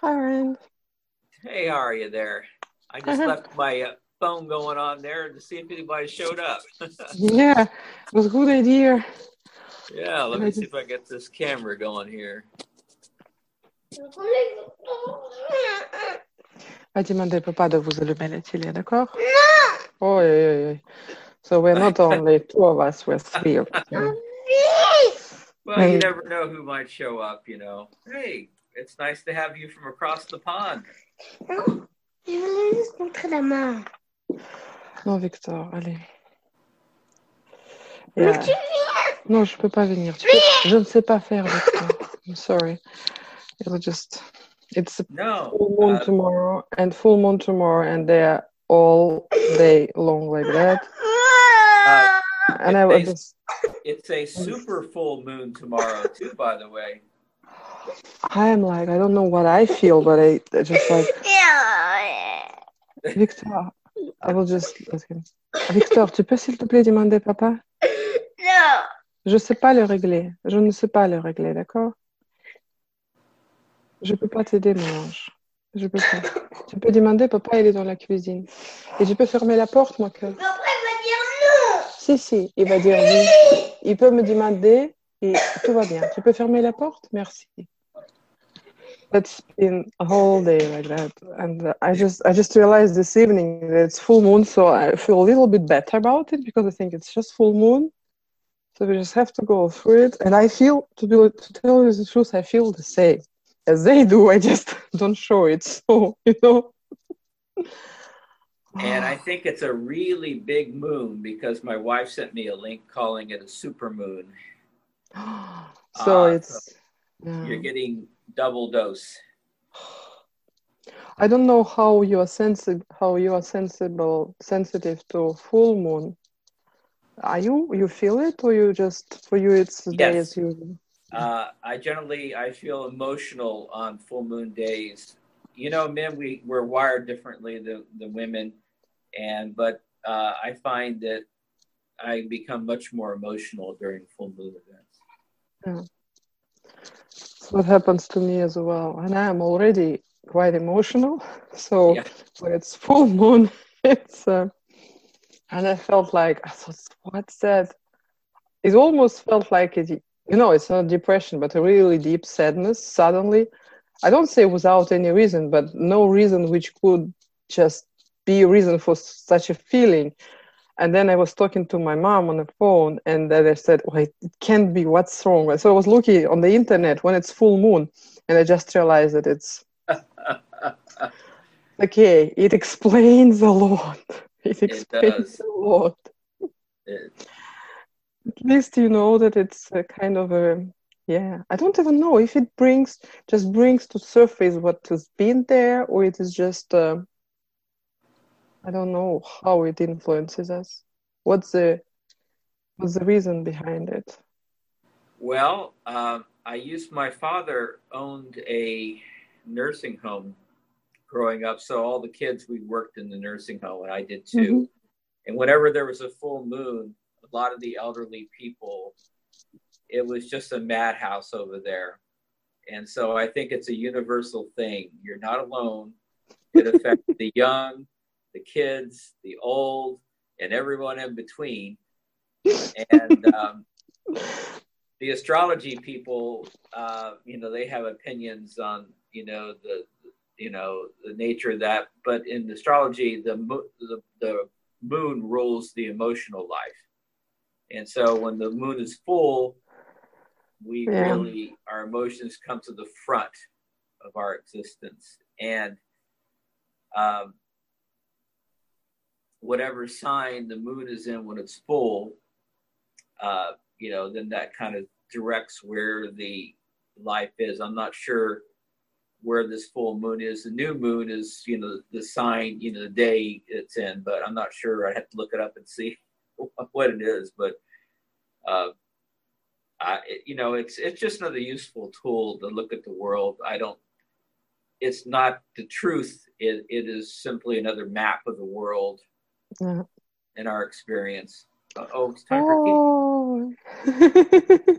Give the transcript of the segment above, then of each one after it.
Hi, Rand. Hey, how are you there? I just left my uh, phone going on there to see if anybody showed up. yeah, it was a good idea. Yeah, let me see if I get this camera going here. Va demander papa de vous allumer la télé, d'accord? Oh, yeah, yeah, yeah. So we're not only two of us, we're three of us. Well, you never know who might show up, you know. Hey, it's nice to have you from across the pond. Je voulais juste montrer la main. Non, Victor, allez. Mais tu viens. Non, je peux pas venir. Tu peux- Je ne sais pas faire, Victor. I'm sorry. It'll just. It's a No. full moon uh, tomorrow and full moon tomorrow, and they're all day long like that. uh, And I was makes- just. it's a super full moon tomorrow, too, by the way. I am like, I don't know what I feel, but I, I just like, Victor, I will just. Victor, tu peux s'il te plaît demander papa? Non. Je sais pas le régler. Je ne sais pas le régler, d'accord? Je peux pas t'aider, mon ange. Je peux pas. Tu peux demander, papa, il est dans la cuisine. Et je peux fermer la porte, moi, que. Après, il va dire non. Si, si, il va dire oui. Il peut me demander et tout va bien. Tu peux fermer la porte? Merci. It's been a whole day like that. And uh, I just I just realized this evening that it's full moon, so I feel a little bit better about it because I think it's just full moon. So we just have to go through it. And I feel to be to tell you the truth, I feel the same as they do. I just don't show it. So, you know. And I think it's a really big moon because my wife sent me a link calling it a super moon. so Ah, it's yeah. You're getting double dose. I don't know how you are sensitive how you are sensible sensitive to full moon. Are you you feel it or you just for you it's the day as usual? Uh, I generally I feel emotional on full moon days. You know, men we we're wired differently than the women, and but uh, I find that I become much more emotional during full moon events. That's what happens to me as well. And I am already quite emotional. So Yeah. when it's full moon, it's uh, and I felt like I thought, what's that? It almost felt like it, you know, it's not depression, but a really deep sadness suddenly. I don't say without any reason, but no reason which could just be a reason for such a feeling. And then I was talking to my mom on the phone, and then I said, well, it can't be. What's wrong? So I was looking on the internet when it's full moon, and I just realized that it's okay. It explains a lot. It explains does. a lot. It- At least you know that it's a kind of a yeah. I don't even know if it brings just brings to surface what has been there, or it is just uh, I don't know how it influences us. What's the what's the reason behind it? well, um, I used my father owned a nursing home growing up, so all the kids we worked in the nursing home, and I did too. Mhm. And whenever there was a full moon, a lot of the elderly people, it was just a madhouse over there. And so I think it's a universal thing. You're not alone. It affects the young, the kids, the old, and everyone in between. And um, the astrology people, uh, you know, they have opinions on, you know, the, you know, the nature of that. But in astrology, the mo- the, the moon rules the emotional life, and so when the moon is full, we Yeah. really our emotions come to the front of our existence, and um, whatever sign the moon is in when it's full, uh, you know, then that kind of directs where the life is. I'm not sure where this full moon is. The new moon is, you know, the sign, you know, the day it's in, but I'm not sure. I have to look it up and see what it is. But, uh, you know, it's it's just another useful tool to look at the world. I don't. It's not the truth. It it is simply another map of the world Yeah. in our experience. Uh, oh, it's time for Keith. Oh.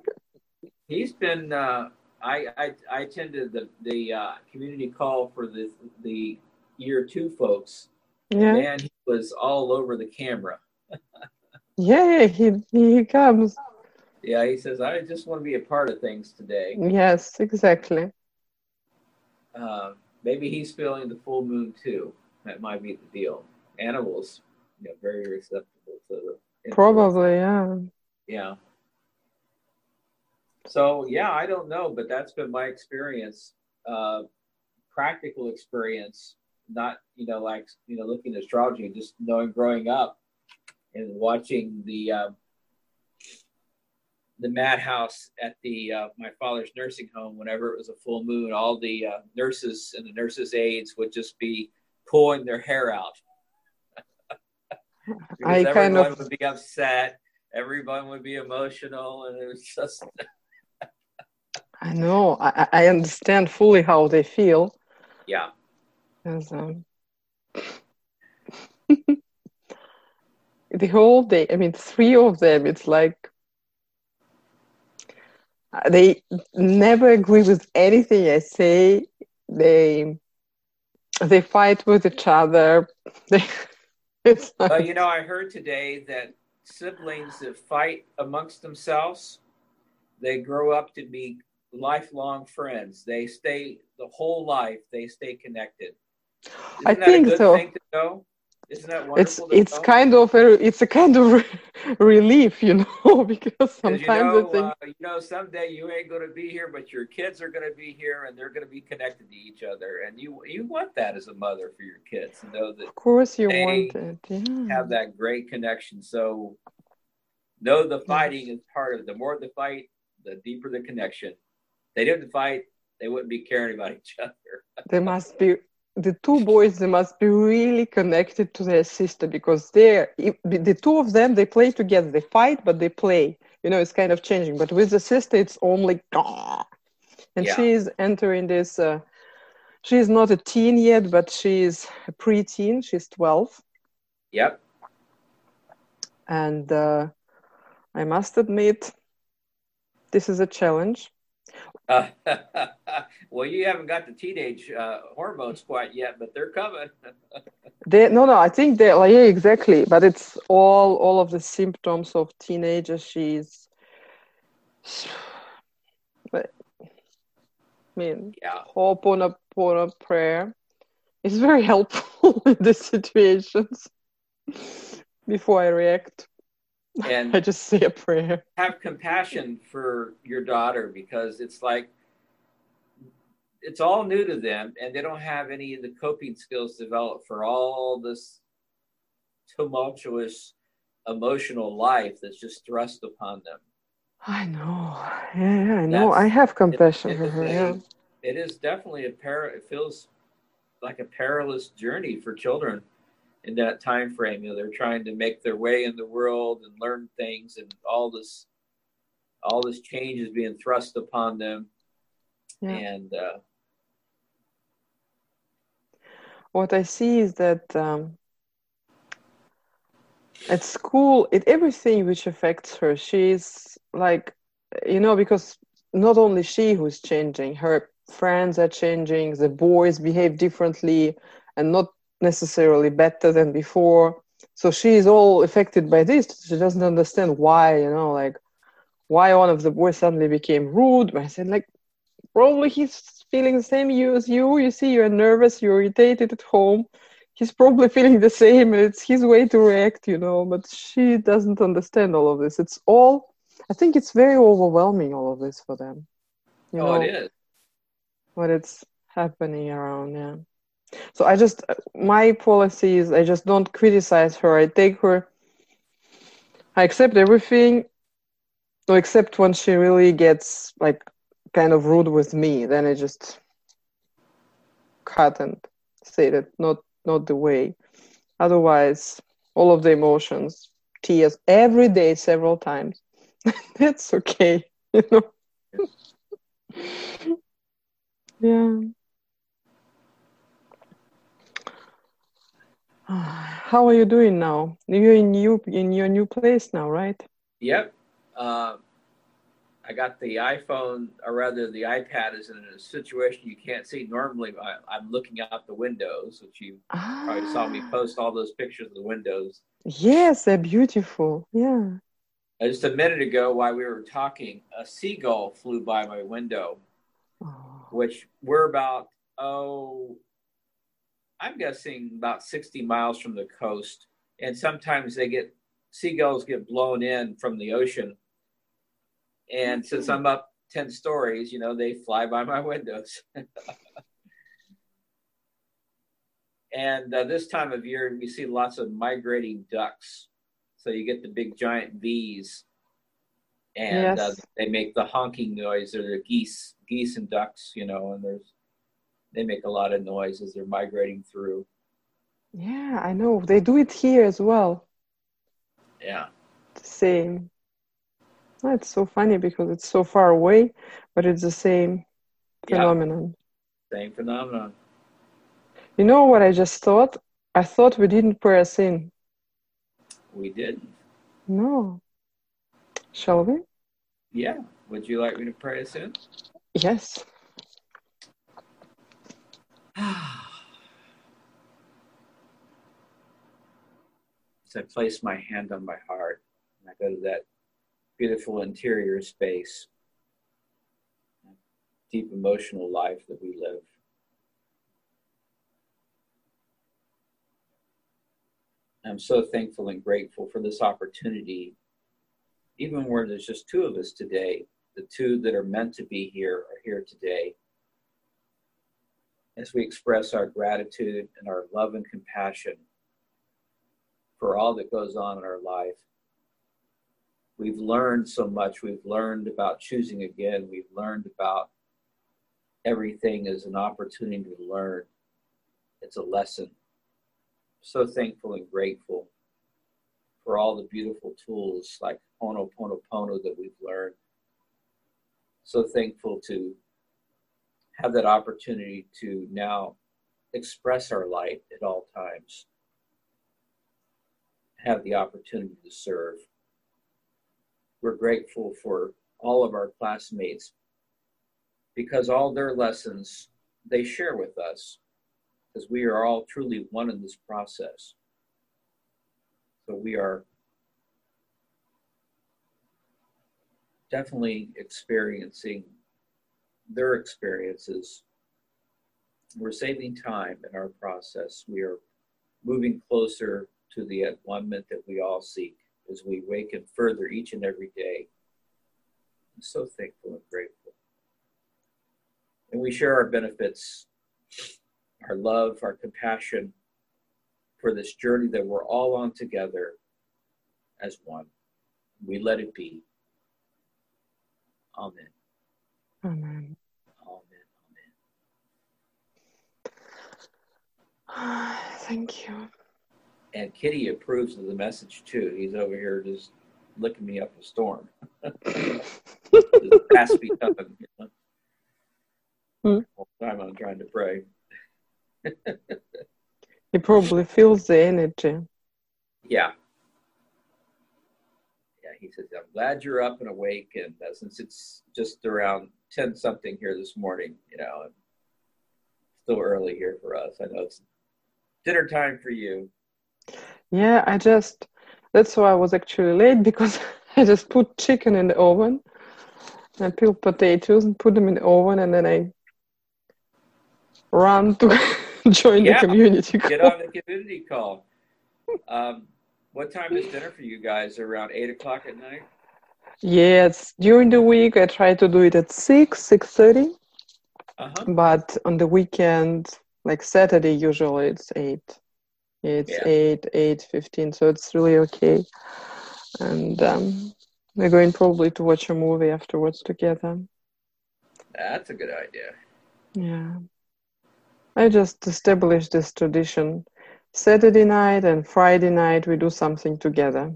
He's been uh, I, I, I attended the, the uh, community call for the, the year two folks. Yeah. Man, he was all over the camera. Yeah, he he comes. Yeah, he says, I just want to be a part of things today. Yes, exactly. Uh, maybe he's feeling the full moon too. That might be the deal. Animals, you know, very receptive to the. Probably, yeah. Yeah. So yeah, I don't know, but that's been my experience, uh, practical experience. Not you know like you know looking at astrology, and just knowing growing up and watching the uh, the madhouse at the uh, my father's nursing home. Whenever it was a full moon, all the uh, nurses and the nurses' aides would just be pulling their hair out. I kind everyone of would be upset, everyone would be emotional, and it was just I know. I, I understand fully how they feel. yeah. As, um, the whole day, I mean, three of them, it's like uh, they never agree with anything I say. They they fight with each other. They, it's like, you know, I heard today that siblings that fight amongst themselves, they grow up to be lifelong friends. They stay the whole life. They stay connected. Isn't I that think a good so. Thing to know? Isn't that it's wonderful? to it's kind of a it's a kind of re- relief, you know, because sometimes you know, I think uh, you know, someday you ain't going to be here, but your kids are going to be here, and they're going to be connected to each other, and you you want that as a mother for your kids to know that of course you want it. Yeah. have that great connection. So know the fighting is part of the more the fight, the deeper the connection. they didn't fight, they wouldn't be caring about each other. they must be the two boys they must be really connected to their sister because they're the two of them they play together. They fight but they play. You know it's kind of changing. But with the sister it's only and Yeah. she's entering this uh, she's not a teen yet but she's a pre-teen. She's 12 Yep. and uh, i must admit this is a challenge Uh, well, you haven't got the teenage uh, hormones quite yet, but they're coming. They no no I think they like yeah exactly but it's all all of the symptoms of teenager she's but I mean yeah. Ho'oponopono prayer is very helpful in these situations before I react And I just say a prayer. have compassion for your daughter because it's like it's all new to them and they don't have any of the coping skills developed for all this tumultuous emotional life that's just thrust upon them. I know. Yeah, I know. That's- I have compassion it for her yeah. It is definitely a par it feels like a perilous journey for children in that time frame. You know, they're trying to make their way in the world and learn things and all this all this change is being thrust upon them. Yeah. And uh, what I see is that um, at school, it everything which affects her, she's like, you know, because not only she who's changing, her friends are changing, the boys behave differently and not necessarily better than before. So she is all affected by this. She doesn't understand why, you know, like why one of the boys suddenly became rude. I said, like, probably he's feeling the same you as you. You see, you're nervous, you're irritated at home. He's probably feeling the same, and it's his way to react, you know. But she doesn't understand all of this. It's all, I think it's very overwhelming, all of this for them. You oh, know, it is. what it's happening around, yeah. So I just, my policy is I just don't criticize her. I take her, I accept everything, no, except when she really gets like kind of rude with me, then I just cut and say that not not the way. Otherwise, all of the emotions, tears every day, several times. That's okay, you know. yeah. How are you doing now? You're in new in your new place now, right? Yep. Uh, I got the iPhone, or rather, the iPad is in a situation you can't see. Normally, I, am looking out the windows, which you ah. probably saw me ah. post all those pictures of the windows. Yes, they're beautiful. Yeah. Just a minute ago, while we were talking, a seagull flew by my window, oh. which we're about, oh, I'm guessing about 60 miles from the coast. And sometimes they get, seagulls get blown in from the ocean and since I'm up 10 stories, you know, they fly by my windows. and uh, this time of year, we see lots of migrating ducks. So you get the big giant V's, and uh, yes. uh, they make the honking noise. Or the geese, geese and ducks, you know, and there's they make a lot of noise as they're migrating through. Yeah, I know. They do it here as well. Yeah. The Same. It's so funny because it's so far away, but it's the same phenomenon. Yeah. Same phenomenon. You know what I just thought? I thought we didn't pray us in. We didn't. No. Shall we? Yeah. Would you like me to pray us in? Yes. As I place my hand on my heart and I go to that beautiful interior space, deep emotional life that we live. I'm so thankful and grateful for this opportunity, even where there's just two of us today. The two that are meant to be here are here today. As we express our gratitude and our love and compassion for all that goes on in our life we've learned so much. We've learned about choosing again. We've learned about everything as an opportunity to learn. It's a lesson. So thankful and grateful for all the beautiful tools like Ho'oponopono that we've learned. So thankful to have that opportunity to now express our light at all times. Have the opportunity to serve we're grateful for all of our classmates because all their lessons they share with us because we are all truly one in this process. So we are definitely experiencing their experiences. We're saving time in our process. We are moving closer to the one that we all seek as we waken further each and every day. I'm so thankful and grateful. And we share our benefits, our love, our compassion for this journey that we're all on together as one. We let it be. Amen. Amen. Thank you and Kitty approves of the message too. He's over here just licking me up a storm. tongue. You know? hmm. Time I'm trying to pray. he probably feels the energy. Yeah. Yeah, he says, I'm glad you're up and awake. And uh, since it's just around 10 something here this morning, you know, and still early here for us. I know it's dinner time for you. Yeah, I just that's why I was actually late because I just put chicken in the oven. I peeled potatoes and put them in the oven, and then I ran to join yeah, the community call. Get on the community call. Um, what time is dinner for you guys? Around eight o'clock at night. Yes, during the week I try to do it at six, six thirty. Uh-huh. But on the weekend, like Saturday, usually it's eight. It's yeah. eight, eight fifteen, so it's really okay. And um, we're going probably to watch a movie afterwards together. That's a good idea. Yeah. I just established this tradition. Saturday night and Friday night we do something together.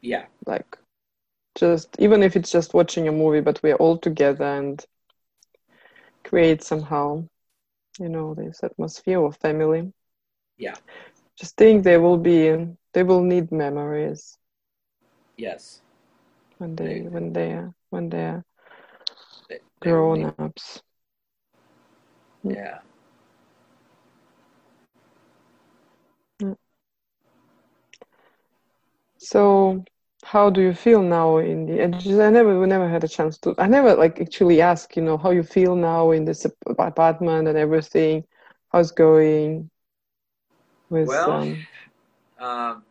Yeah. Like just even if it's just watching a movie, but we're all together and create somehow, you know, this atmosphere of family. Yeah. Just think they will be they will need memories. Yes. When they when they when they're They- they grown really- ups. Hmm. Yeah. Hmm. So, how do you feel now in the? And I never, we never had a chance to. I never like actually ask. You know how you feel now in this apartment and everything. How's going? With Well, um, Um,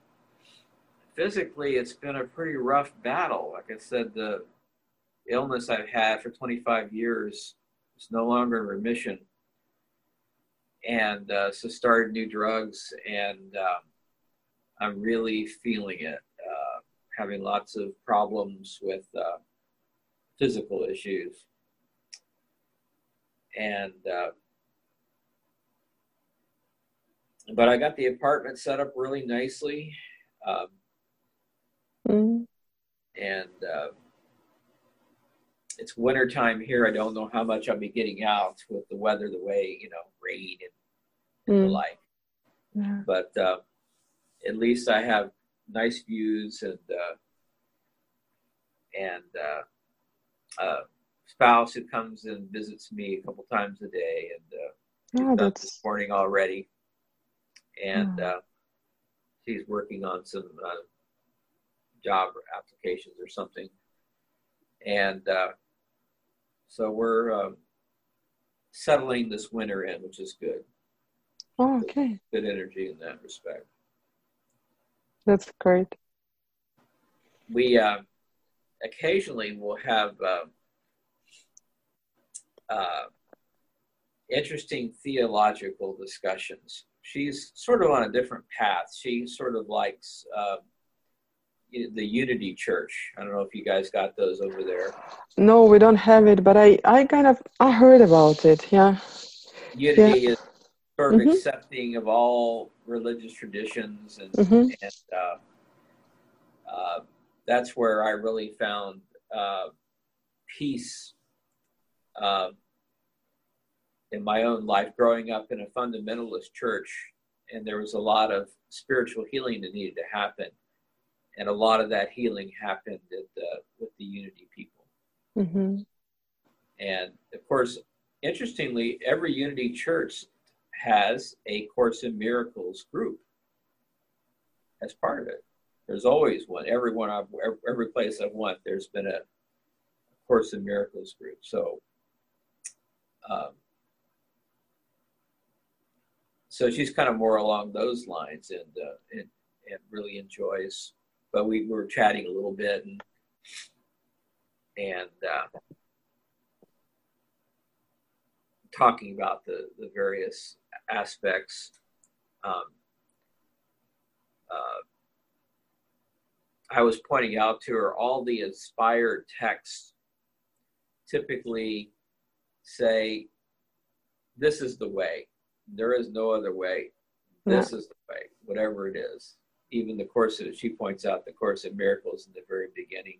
physically, it's been a pretty rough battle. Like I said, the illness I've had for 25 years is no longer in remission. And uh, so started new drugs, and um, I'm really feeling it. Having lots of problems with uh, physical issues. And uh, but I got the apartment set up really nicely, um, mm, and uh, it's wintertime here. I don't know how much I'll be getting out with the weather, the way you know, rain and, and the mm, like. yeah. But uh, at least I have nice views and uh, and uh, a spouse who comes and visits me a couple times a day, and uh, Oh, this morning already, and uh, she's working on some uh, job applications or something, and uh, so we're um settling this winter in, which is good. oh, okay. Good energy in that respect. That's great. We uh, occasionally will have uh, uh, interesting theological discussions. She's sort of on a different path. She sort of likes uh, the Unity Church. I don't know if you guys got those over there. No, we don't have it, but I, I kind of, I heard about it. Yeah. Unity is sort of Mhm. accepting of all religious traditions, and, Mhm. and uh, uh, that's where I really found uh, peace uh, in my own life. Growing up in a fundamentalist church, and there was a lot of spiritual healing that needed to happen, and a lot of that healing happened at the, with the Unity people. hmm And of course, interestingly, every Unity church has a Course in Miracles group as part of it. There's always one. Everyone I've every place I've went, there's been a Course in Miracles group. So, um, so she's kind of more along those lines, and uh, and and really enjoys. But we were chatting a little bit, and and uh, talking about the, the various aspects. Um, uh, I was pointing out to her all the inspired texts typically say, This is the way. There is no other way. This is the way, whatever it is. Even the course that she points out, the Course in Miracles in the very beginning,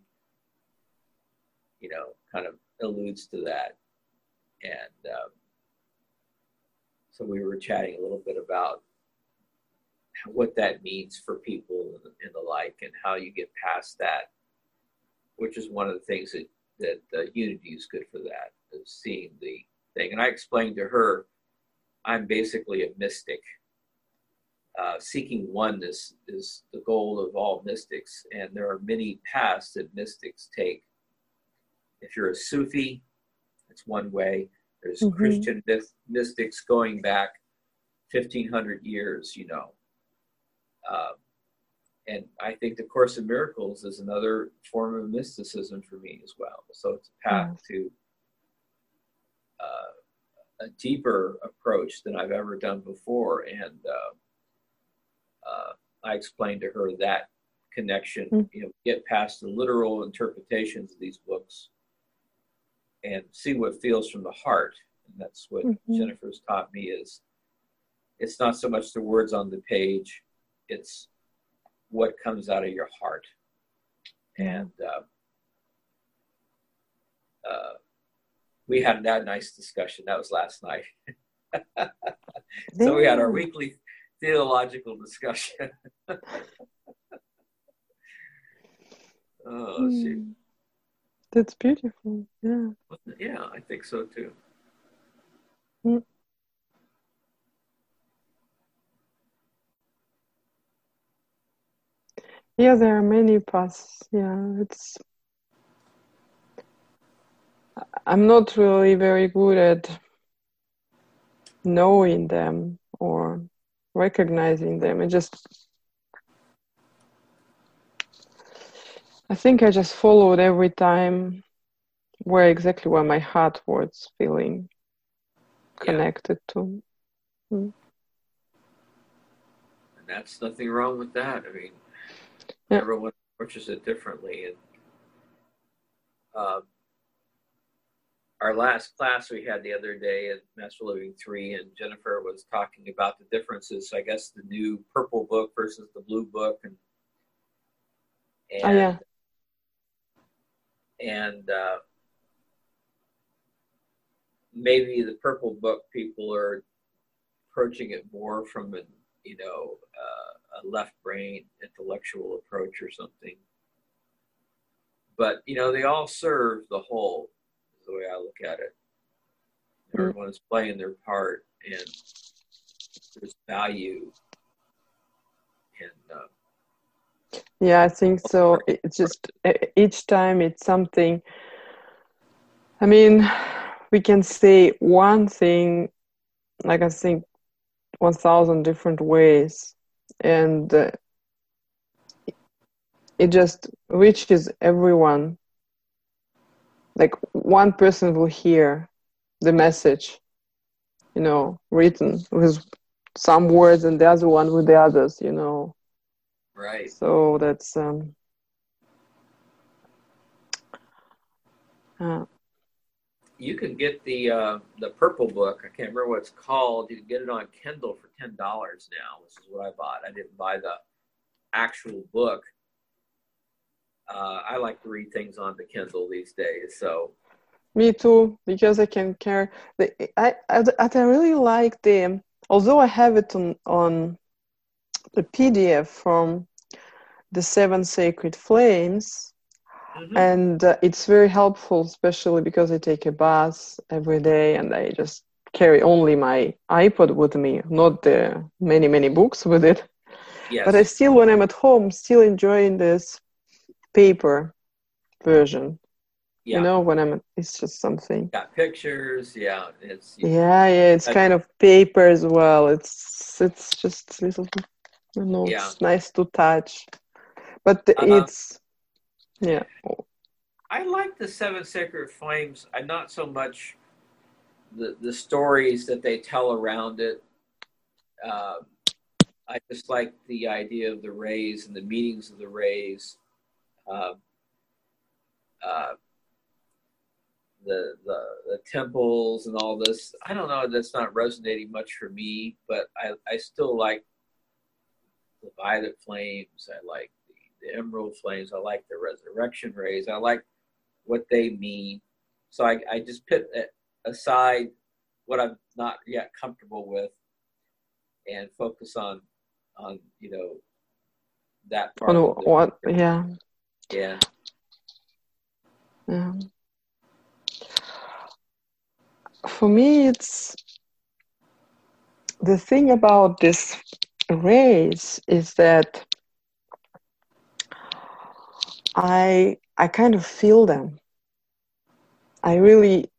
you know, kind of alludes to that. And um, so we were chatting a little bit about what that means for people and, the like, and how you get past that, which is one of the things that that uh, Unity is good for. That is seeing the thing. And I explained to her, I'm basically a mystic. Uh, seeking oneness is the goal of all mystics, and there are many paths that mystics take. If you're a Sufi, it's one way. There's Mhm. Christian myth- mystics going back 1500 years, you know. Um, and I think the Course in Miracles is another form of mysticism for me as well. So it's a path to uh, a deeper approach than I've ever done before. And uh, uh, I explained to her that connection, Mm. you know, get past the literal interpretations of these books and see what feels from the heart. And that's what Mhm. Jennifer's taught me is it's not so much the words on the page, it's what comes out of your heart. And uh, uh, we had that nice discussion. That was last night. so we had our weekly theological discussion. oh, shoot. That's beautiful. Yeah. Yeah, I think so too. Mm. Yeah, there are many paths. Yeah, it's. I'm not really very good at knowing them or recognizing them. I just. I think I just followed every time where exactly where my heart was feeling connected to. Mm. And that's nothing wrong with that. I mean, Yeah. everyone approaches it differently. And um, our last class we had the other day at Master Living 3, and Jennifer was talking about the differences. I guess the new purple book versus the blue book. And, and Oh, yeah. And uh, maybe the purple book people are approaching it more from an you know uh, a left brain intellectual approach or something but you know they all serve the whole is the way i look at it Mm. everyone is playing their part and there's value and uh, Yeah, I think so. It's just each time it's something. I mean, we can say one thing, like I think, one thousand different ways, and uh, it just reaches everyone. Like one person will hear the message, you know, written with some words, and the other one with the others, you know. Right So that's um, uh, you can get the uh, the purple book. I can't remember what it's called. You can get it on Kindle for ten dollars now, which is what I bought. I didn't buy the actual book. Uh, I like to read things on the Kindle these days, so me too because I can carry. The, I, I I really like the although I have it on on the PDF from the Seven Sacred Flames. and uh, it's very helpful especially because i take a bath every day and i just carry only my ipod with me not the many many books with it. Yes, but i still when i'm at home still enjoying this paper version. Yeah, you know when i'm it's just something. Got pictures. Yeah, it's yeah yeah it's I- kind of paper as well. It's it's just little you know Yeah. it's nice to touch but Uh-huh. it's yeah I like the Seven Sacred Flames. I not so much the the stories that they tell around it. Um, I just like the idea of the rays and the meanings of the rays. Um, uh, the, the the temples and all this. I don't know. That's not resonating much for me, but I I still like the violet flames. I like the, the emerald flames. I like the resurrection rays. I like what they mean. So I, I just put aside what I'm not yet comfortable with and focus on on you know that part. it. what yeah Yeah. Yeah. For me, it's the thing about this race is that I I kind of feel them. I really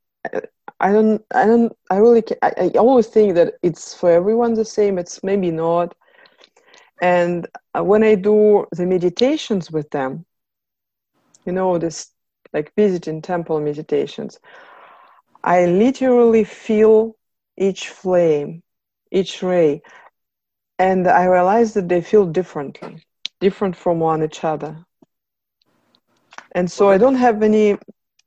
I don't I don't I really I, I always think that it's for everyone the same. It's maybe not. And uh, when I do the meditations with them, you know, this like visiting temple meditations, I literally feel each flame, each ray, and I realize that they feel differently, different from one each other. And so I don't have any,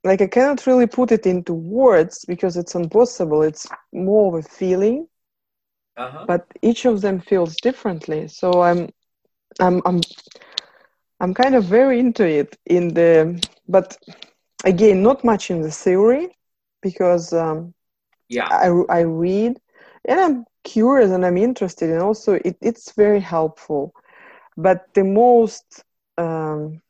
like, I cannot really put it into words because it's impossible. It's more of a feeling, Uh huh. but each of them feels differently. So I'm, I'm, I'm, I'm kind of very into it in the, but again, not much in the theory because um, Yeah. I, I read and I'm curious and I'm interested and also it, it's very helpful. But the most um,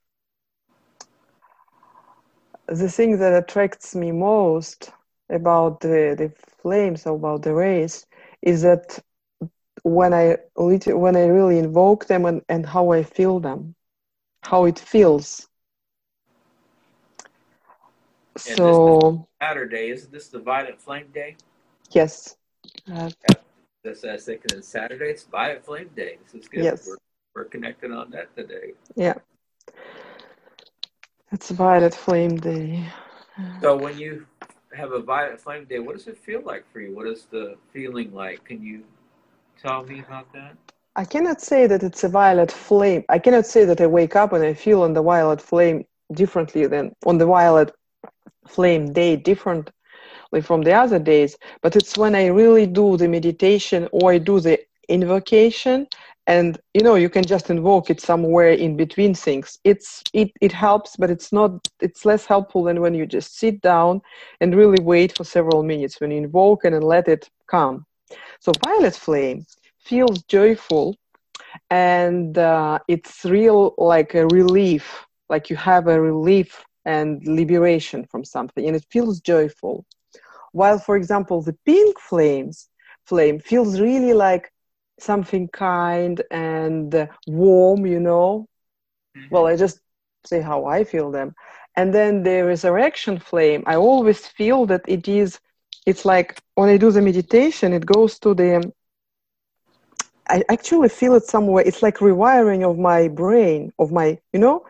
the thing that attracts me most about the, the flames, about the rays, is that when I when I really invoke them and, and how I feel them, how it feels. And so Saturday isn't this the Violet Flame Day? yes, uh, That's what I was thinking. It's Saturday. It's Violet Flame Day. This is good. Yes. We're, we're connected on that today. yeah, it's Violet Flame Day. So when you have a Violet Flame Day, what does it feel like for you? What is the feeling like? Can you tell me about that? I cannot say that it's a violet flame. I cannot say that I wake up and I feel on the violet flame differently than on the violet flame day from the other days. But it's when I really do the meditation or I do the invocation and you know you can just invoke it somewhere in between things. It's it, it helps but it's not it's less helpful than when you just sit down and really wait for several minutes. When you invoke and let it come. So violet flame feels joyful and uh, it's real like a relief like you have a relief and liberation from something and it feels joyful while for example the pink flames flame feels really like something kind and warm you know well i just say how i feel them and then the resurrection flame i always feel that it is it's like when i do the meditation it goes to the I actually feel it somewhere. It's like rewiring of my brain, of my, you know,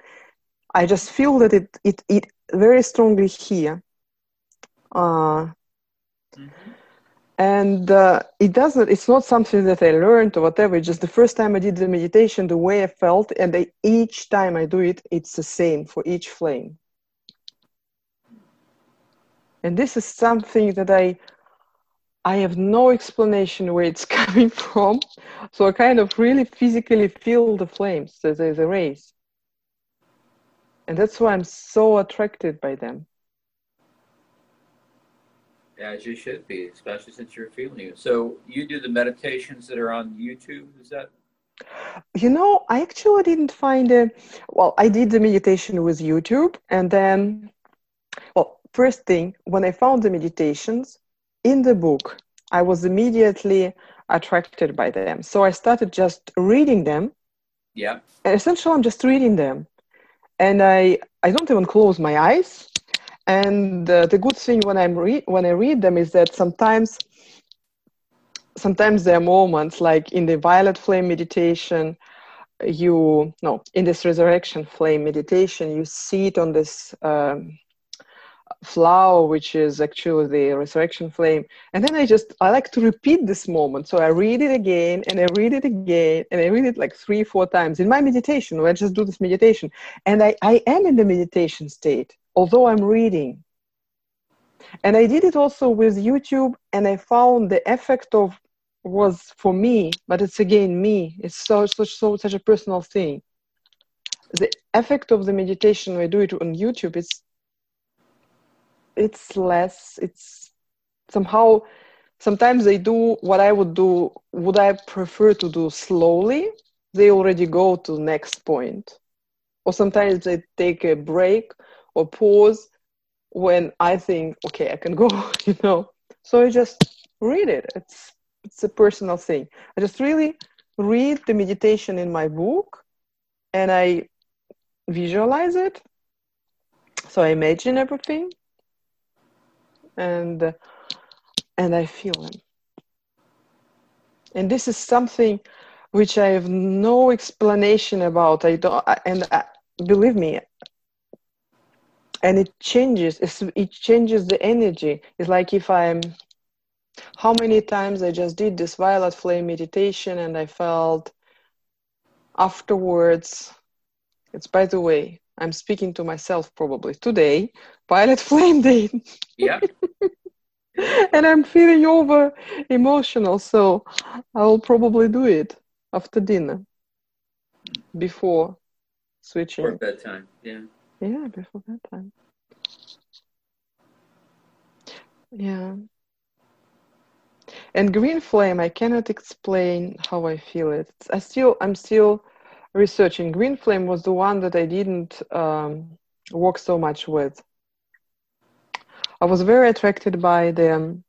I just feel that it it it very strongly here. Uh, Mhm. and uh, it doesn't. It's not something that I learned or whatever. It's just the first time I did the meditation, the way I felt, and I, each time I do it, it's the same for each flame. And this is something that I I have no explanation where it's coming from. So I kind of really physically feel the flames, the, the, the rays. And that's why I'm so attracted by them. As you should be, especially since you're feeling it. So you do the meditations that are on YouTube. Is that You know, I actually didn't find a well, I did the meditation with YouTube and then well, first thing, when I found the meditations in the book, I was immediately attracted by them. So I started just reading them yeah? And essentially i'm just reading them and i i don't even close my eyes and uh, the good thing when i'm read when i read them is that sometimes sometimes there are moments like in the violet flame meditation you no in this resurrection flame meditation you see it on this um, flower which is actually the resurrection flame. And then i just i like to repeat this moment. So i read it again and i read it again and i read it like three four times in my meditation when i just do this meditation. And i, I am in the meditation state although i'm reading. And i did it also with youtube and i found the effect of was for me but it's again me. It's so such so such a personal thing. The effect of the meditation i do it on youtube is it's less it's somehow sometimes they do what i would do would i prefer to do slowly? They already go to next point. Or sometimes they take a break or pause when i think okay i can go you know so i just read it it's it's a personal thing i just really read the meditation in my book and i visualize it so i imagine everything and and I feel them. And this is something which I have no explanation about. I don't, and I, believe me, and it changes. It changes the energy. It's like if I'm. How many times I just did this violet flame meditation, and I felt afterwards. It's by the way, I'm speaking to myself probably today. Violet flame day Yeah. and I'm feeling over emotional, so I'll probably do it after dinner, before For switching. bedtime. Yeah. Yeah, before that time. Yeah. And green flame, I cannot explain how I feel it. I still, I'm still researching. Green flame was the one that I didn't um, work so much with. I was very attracted by the um,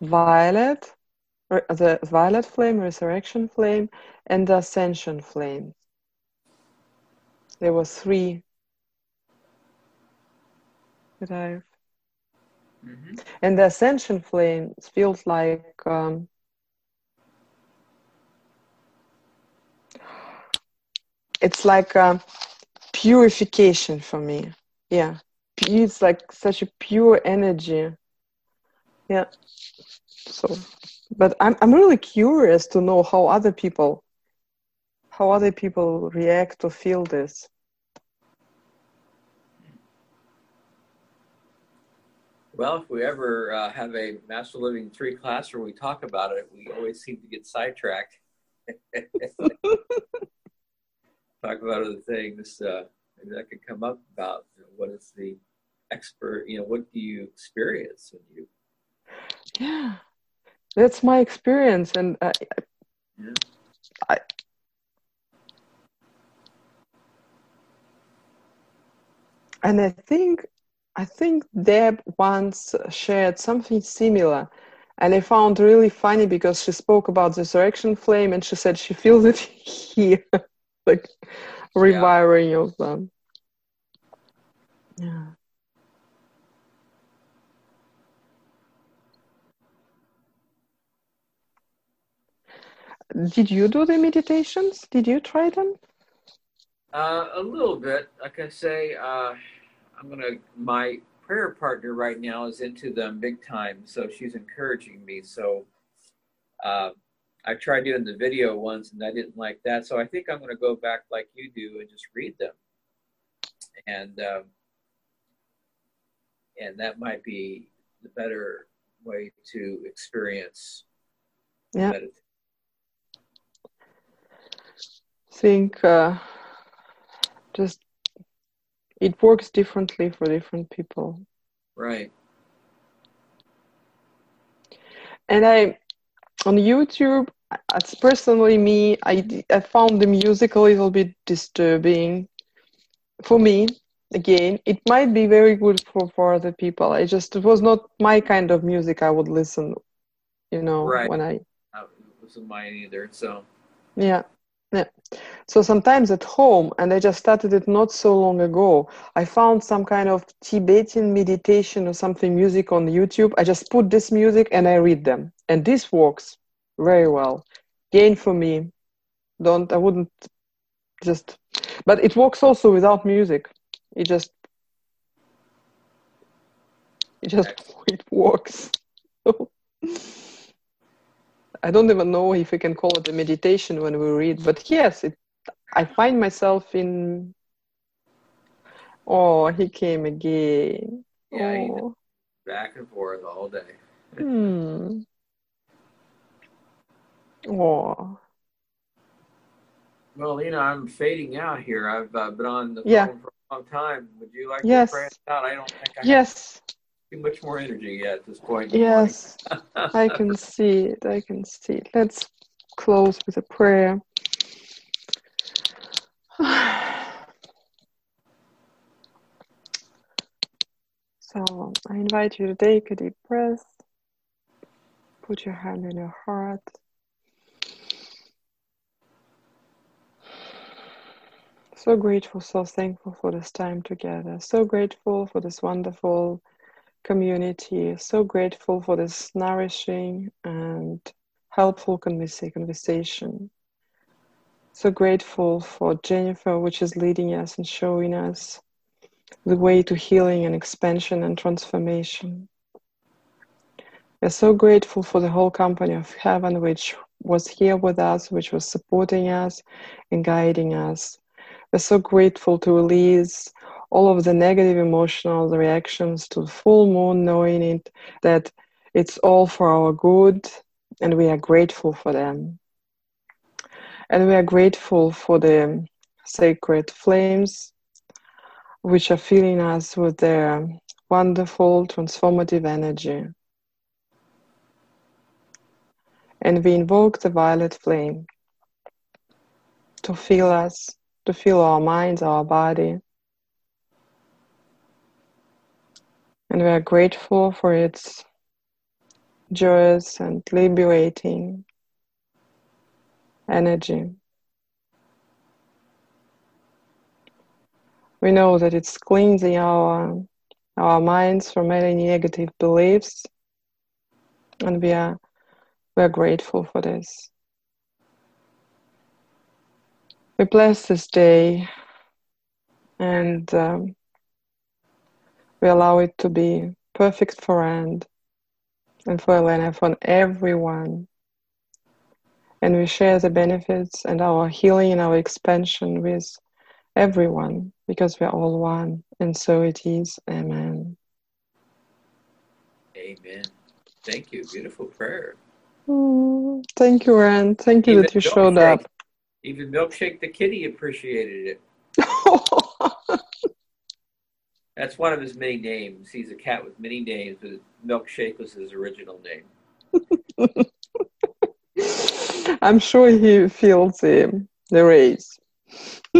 violet, the violet flame, resurrection flame, and the ascension flame. There were three that I've. Mm-hmm. And the ascension flame feels like um, it's like a purification for me. Yeah, it's like such a pure energy. Yeah. So, but I'm I'm really curious to know how other people how other people react or feel this. Well, if we ever uh, have a Master Living 3 class where we talk about it, we always seem to get sidetracked. talk about other things. Uh, maybe that could come up about you know, what is the expert, you know, what do you experience when you. Yeah, that's my experience. And I, yeah. I, and I think I think Deb once shared something similar. And I found really funny because she spoke about the resurrection flame and she said she feels it here, like rewiring yeah. of them. Yeah. Did you do the meditations? Did you try them? Uh, a little bit. Like I say, uh, I'm gonna. My prayer partner right now is into them big time, so she's encouraging me. So uh, I tried doing the video once, and I didn't like that. So I think I'm gonna go back like you do and just read them, and um, and that might be the better way to experience. Yeah. Think uh, just it works differently for different people. Right. And I, on YouTube, as personally me, I, I found the music a little bit disturbing for me. Again, it might be very good for, for other people. I just, it was not my kind of music I would listen, you know, right. when I. That wasn't mine either, so. Yeah. So sometimes at home, and I just started it not so long ago, I found some kind of Tibetan meditation or something music on YouTube. I just put this music and I read them. And this works very well. Gain for me. Don't, I wouldn't just, but it works also without music. It just, it just, it works. I don't even know if we can call it a meditation when we read, but yes, it, I find myself in. Oh, he came again. Yeah, oh. back and forth all day. hmm. Oh. Well, you know, I'm fading out here. I've uh, been on the yeah. phone for a long time. Would you like yes. to pray out? I don't think I yes too much more energy yet at this point. Yes, I can see it. I can see it. Let's close with a prayer. So I invite you to take a deep breath. Put your hand on your heart. So grateful, so thankful for this time together. So grateful for this wonderful community. So grateful for this nourishing and helpful conversation. So grateful for Jennifer, which is leading us and showing us the way to healing and expansion and transformation. We're so grateful for the whole company of heaven, which was here with us, which was supporting us and guiding us. We're so grateful to release all of the negative emotional reactions to the full moon, knowing it that it's all for our good and we are grateful for them. And we are grateful for the sacred flames which are filling us with their wonderful transformative energy. And we invoke the violet flame to fill us, to fill our minds, our body, And we are grateful for its joyous and liberating energy. We know that it's cleansing our our minds from any negative beliefs, and we are we are grateful for this. We bless this day, and um, we allow it to be perfect for Rand and for Elena, for everyone. And we share the benefits and our healing and our expansion with everyone because we're all one. And so it is. Amen. Amen. Thank you. Beautiful prayer. Mm, thank you, Rand. Thank you Even that you showed up. Even Milkshake the kitty appreciated it. That's one of his many names. He's a cat with many names, but Milkshake was his original name. I'm sure he feels the, the rays.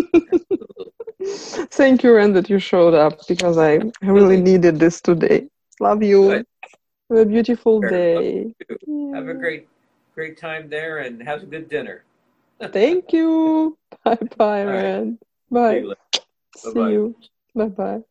Thank you, Rand, that you showed up because I really needed this today. Love you. Good. Have a beautiful Sure. day. Have a great, great time there, and have a good dinner. Thank you. Bye bye, All right. Rand. See Bye. See you. Bye bye.